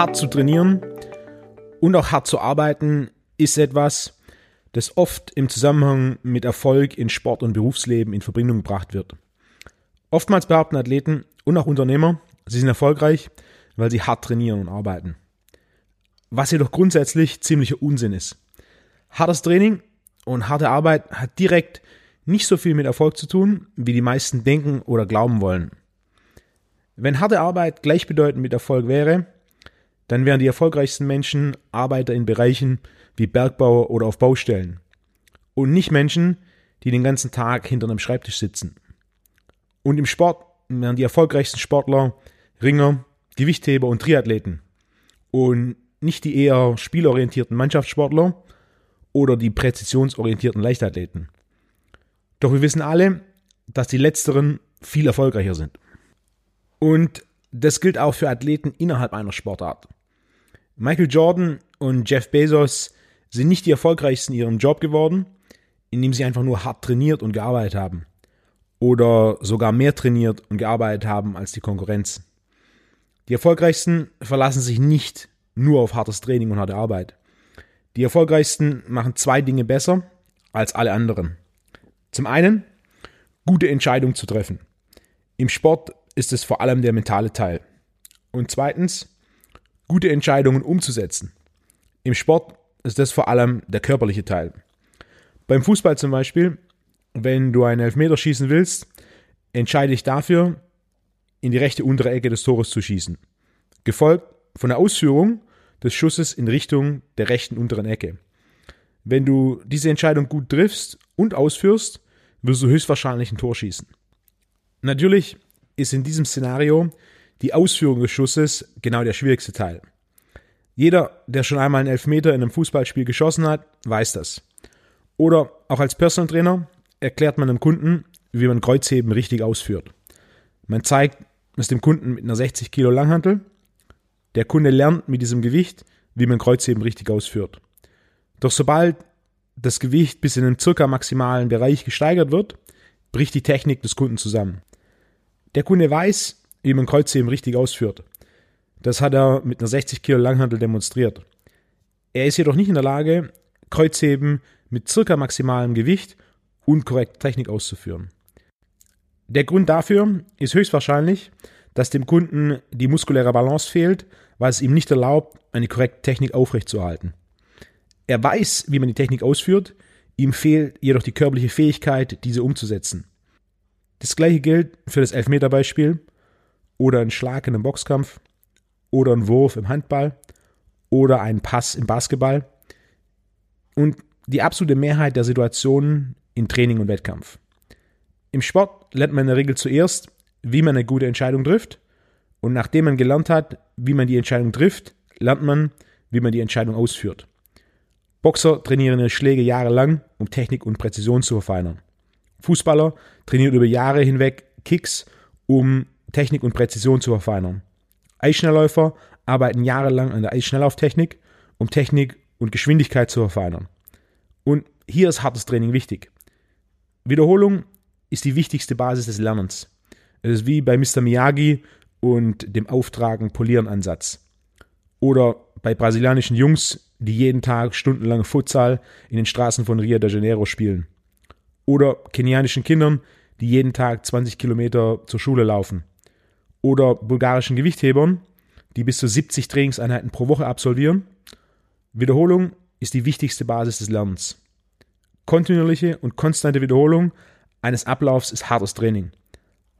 hart zu trainieren und auch hart zu arbeiten ist etwas, das oft im Zusammenhang mit Erfolg in Sport und Berufsleben in Verbindung gebracht wird. Oftmals behaupten Athleten und auch Unternehmer, sie sind erfolgreich, weil sie hart trainieren und arbeiten. Was jedoch grundsätzlich ziemlicher Unsinn ist. Hartes Training und harte Arbeit hat direkt nicht so viel mit Erfolg zu tun, wie die meisten denken oder glauben wollen. Wenn harte Arbeit gleichbedeutend mit Erfolg wäre, dann wären die erfolgreichsten Menschen Arbeiter in Bereichen wie Bergbauer oder auf Baustellen. Und nicht Menschen, die den ganzen Tag hinter einem Schreibtisch sitzen. Und im Sport wären die erfolgreichsten Sportler Ringer, Gewichtheber und Triathleten. Und nicht die eher spielorientierten Mannschaftssportler oder die präzisionsorientierten Leichtathleten. Doch wir wissen alle, dass die letzteren viel erfolgreicher sind. Und das gilt auch für Athleten innerhalb einer Sportart. Michael Jordan und Jeff Bezos sind nicht die erfolgreichsten in ihrem Job geworden, indem sie einfach nur hart trainiert und gearbeitet haben. Oder sogar mehr trainiert und gearbeitet haben als die Konkurrenz. Die erfolgreichsten verlassen sich nicht nur auf hartes Training und harte Arbeit. Die erfolgreichsten machen zwei Dinge besser als alle anderen. Zum einen, gute Entscheidungen zu treffen. Im Sport ist es vor allem der mentale Teil. Und zweitens, gute Entscheidungen umzusetzen. Im Sport ist das vor allem der körperliche Teil. Beim Fußball zum Beispiel, wenn du einen Elfmeter schießen willst, entscheide ich dafür, in die rechte untere Ecke des Tores zu schießen. Gefolgt von der Ausführung des Schusses in Richtung der rechten unteren Ecke. Wenn du diese Entscheidung gut triffst und ausführst, wirst du höchstwahrscheinlich ein Tor schießen. Natürlich ist in diesem Szenario die Ausführung des Schusses genau der schwierigste Teil. Jeder, der schon einmal einen Elfmeter in einem Fußballspiel geschossen hat, weiß das. Oder auch als Personal Trainer erklärt man dem Kunden, wie man Kreuzheben richtig ausführt. Man zeigt es dem Kunden mit einer 60 Kilo Langhantel der Kunde lernt mit diesem Gewicht, wie man Kreuzheben richtig ausführt. Doch sobald das Gewicht bis in den circa maximalen Bereich gesteigert wird, bricht die Technik des Kunden zusammen. Der Kunde weiß, wie man Kreuzheben richtig ausführt. Das hat er mit einer 60 Kilo Langhantel demonstriert. Er ist jedoch nicht in der Lage, Kreuzheben mit circa maximalem Gewicht und korrekter Technik auszuführen. Der Grund dafür ist höchstwahrscheinlich, dass dem Kunden die muskuläre Balance fehlt, weil es ihm nicht erlaubt, eine korrekte Technik aufrechtzuerhalten. Er weiß, wie man die Technik ausführt, ihm fehlt jedoch die körperliche Fähigkeit, diese umzusetzen. Das gleiche gilt für das Elfmeterbeispiel oder einen Schlag in einem Boxkampf oder einen Wurf im Handball oder einen Pass im Basketball und die absolute Mehrheit der Situationen in Training und Wettkampf. Im Sport lernt man in der Regel zuerst, wie man eine gute Entscheidung trifft. Und nachdem man gelernt hat, wie man die Entscheidung trifft, lernt man, wie man die Entscheidung ausführt. Boxer trainieren ihre Schläge jahrelang, um Technik und Präzision zu verfeinern. Fußballer trainieren über Jahre hinweg Kicks, um Technik und Präzision zu verfeinern. Eisschnellläufer arbeiten jahrelang an der Eisschnelllauftechnik, um Technik und Geschwindigkeit zu verfeinern. Und hier ist hartes Training wichtig. Wiederholung ist die wichtigste Basis des Lernens. Es ist wie bei Mr. Miyagi und dem Auftragen Polieren Ansatz. Oder bei brasilianischen Jungs, die jeden Tag stundenlange Futsal in den Straßen von Rio de Janeiro spielen. Oder kenianischen Kindern, die jeden Tag 20 Kilometer zur Schule laufen. Oder bulgarischen Gewichthebern, die bis zu 70 Trainingseinheiten pro Woche absolvieren. Wiederholung ist die wichtigste Basis des Lernens. Kontinuierliche und konstante Wiederholung eines Ablaufs ist hartes Training.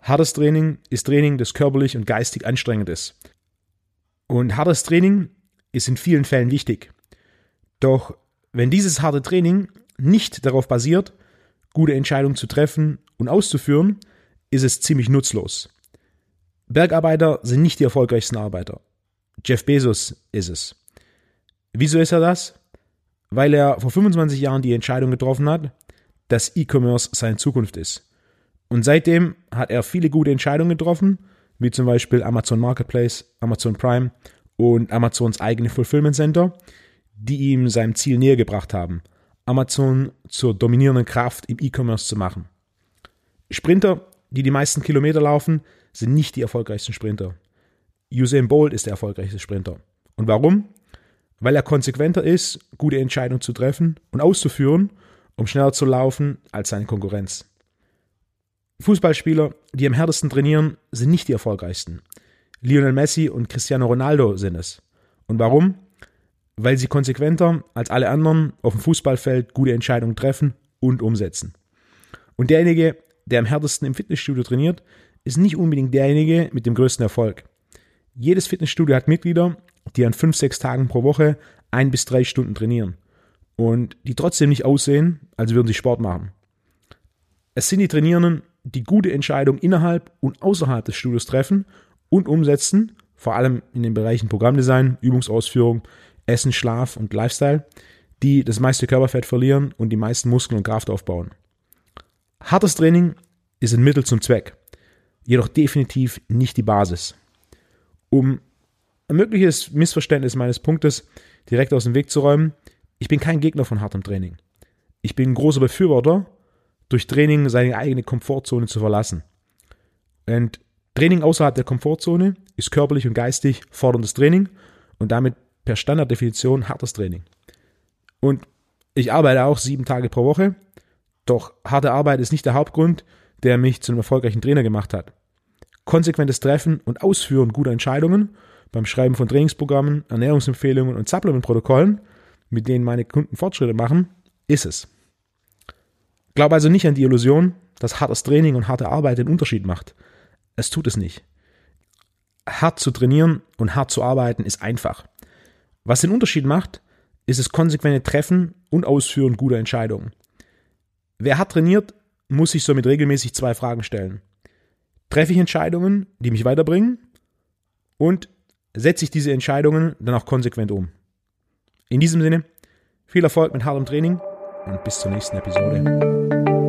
Hartes Training ist Training, das körperlich und geistig anstrengend ist. Und hartes Training ist in vielen Fällen wichtig. Doch wenn dieses harte Training nicht darauf basiert, gute Entscheidungen zu treffen und auszuführen, ist es ziemlich nutzlos. Bergarbeiter sind nicht die erfolgreichsten Arbeiter. Jeff Bezos ist es. Wieso ist er das? Weil er vor 25 Jahren die Entscheidung getroffen hat, dass E-Commerce seine Zukunft ist. Und seitdem hat er viele gute Entscheidungen getroffen, wie zum Beispiel Amazon Marketplace, Amazon Prime und Amazons eigene Fulfillment Center, die ihm seinem Ziel näher gebracht haben, Amazon zur dominierenden Kraft im E-Commerce zu machen. Sprinter, die die meisten Kilometer laufen, sind nicht die erfolgreichsten Sprinter. Usain Bolt ist der erfolgreichste Sprinter. Und warum? Weil er konsequenter ist, gute Entscheidungen zu treffen und auszuführen, um schneller zu laufen als seine Konkurrenz. Fußballspieler, die am härtesten trainieren, sind nicht die erfolgreichsten. Lionel Messi und Cristiano Ronaldo sind es. Und warum? Weil sie konsequenter als alle anderen auf dem Fußballfeld gute Entscheidungen treffen und umsetzen. Und derjenige, der am härtesten im Fitnessstudio trainiert, ist nicht unbedingt derjenige mit dem größten Erfolg. Jedes Fitnessstudio hat Mitglieder, die an fünf, sechs Tagen pro Woche ein bis drei Stunden trainieren und die trotzdem nicht aussehen, als würden sie Sport machen. Es sind die Trainierenden, die gute Entscheidungen innerhalb und außerhalb des Studios treffen und umsetzen, vor allem in den Bereichen Programmdesign, Übungsausführung, Essen, Schlaf und Lifestyle, die das meiste Körperfett verlieren und die meisten Muskeln und Kraft aufbauen. Hartes Training ist ein Mittel zum Zweck, jedoch definitiv nicht die Basis. Um ein mögliches Missverständnis meines Punktes direkt aus dem Weg zu räumen, ich bin kein Gegner von hartem Training. Ich bin ein großer Befürworter, durch Training seine eigene Komfortzone zu verlassen. Und Training außerhalb der Komfortzone ist körperlich und geistig forderndes Training und damit per Standarddefinition hartes Training. Und ich arbeite auch sieben Tage pro Woche, doch harte Arbeit ist nicht der Hauptgrund, der mich zu einem erfolgreichen Trainer gemacht hat. Konsequentes Treffen und Ausführen guter Entscheidungen beim Schreiben von Trainingsprogrammen, Ernährungsempfehlungen und Supplementprotokollen, mit denen meine Kunden Fortschritte machen, ist es. Glaube also nicht an die Illusion, dass hartes Training und harte Arbeit den Unterschied macht. Es tut es nicht. Hart zu trainieren und hart zu arbeiten ist einfach. Was den Unterschied macht, ist das konsequente Treffen und Ausführen guter Entscheidungen. Wer hart trainiert, muss sich somit regelmäßig zwei Fragen stellen. Treffe ich Entscheidungen, die mich weiterbringen? Und setze ich diese Entscheidungen dann auch konsequent um? In diesem Sinne, viel Erfolg mit hartem Training und bis zur nächsten Episode.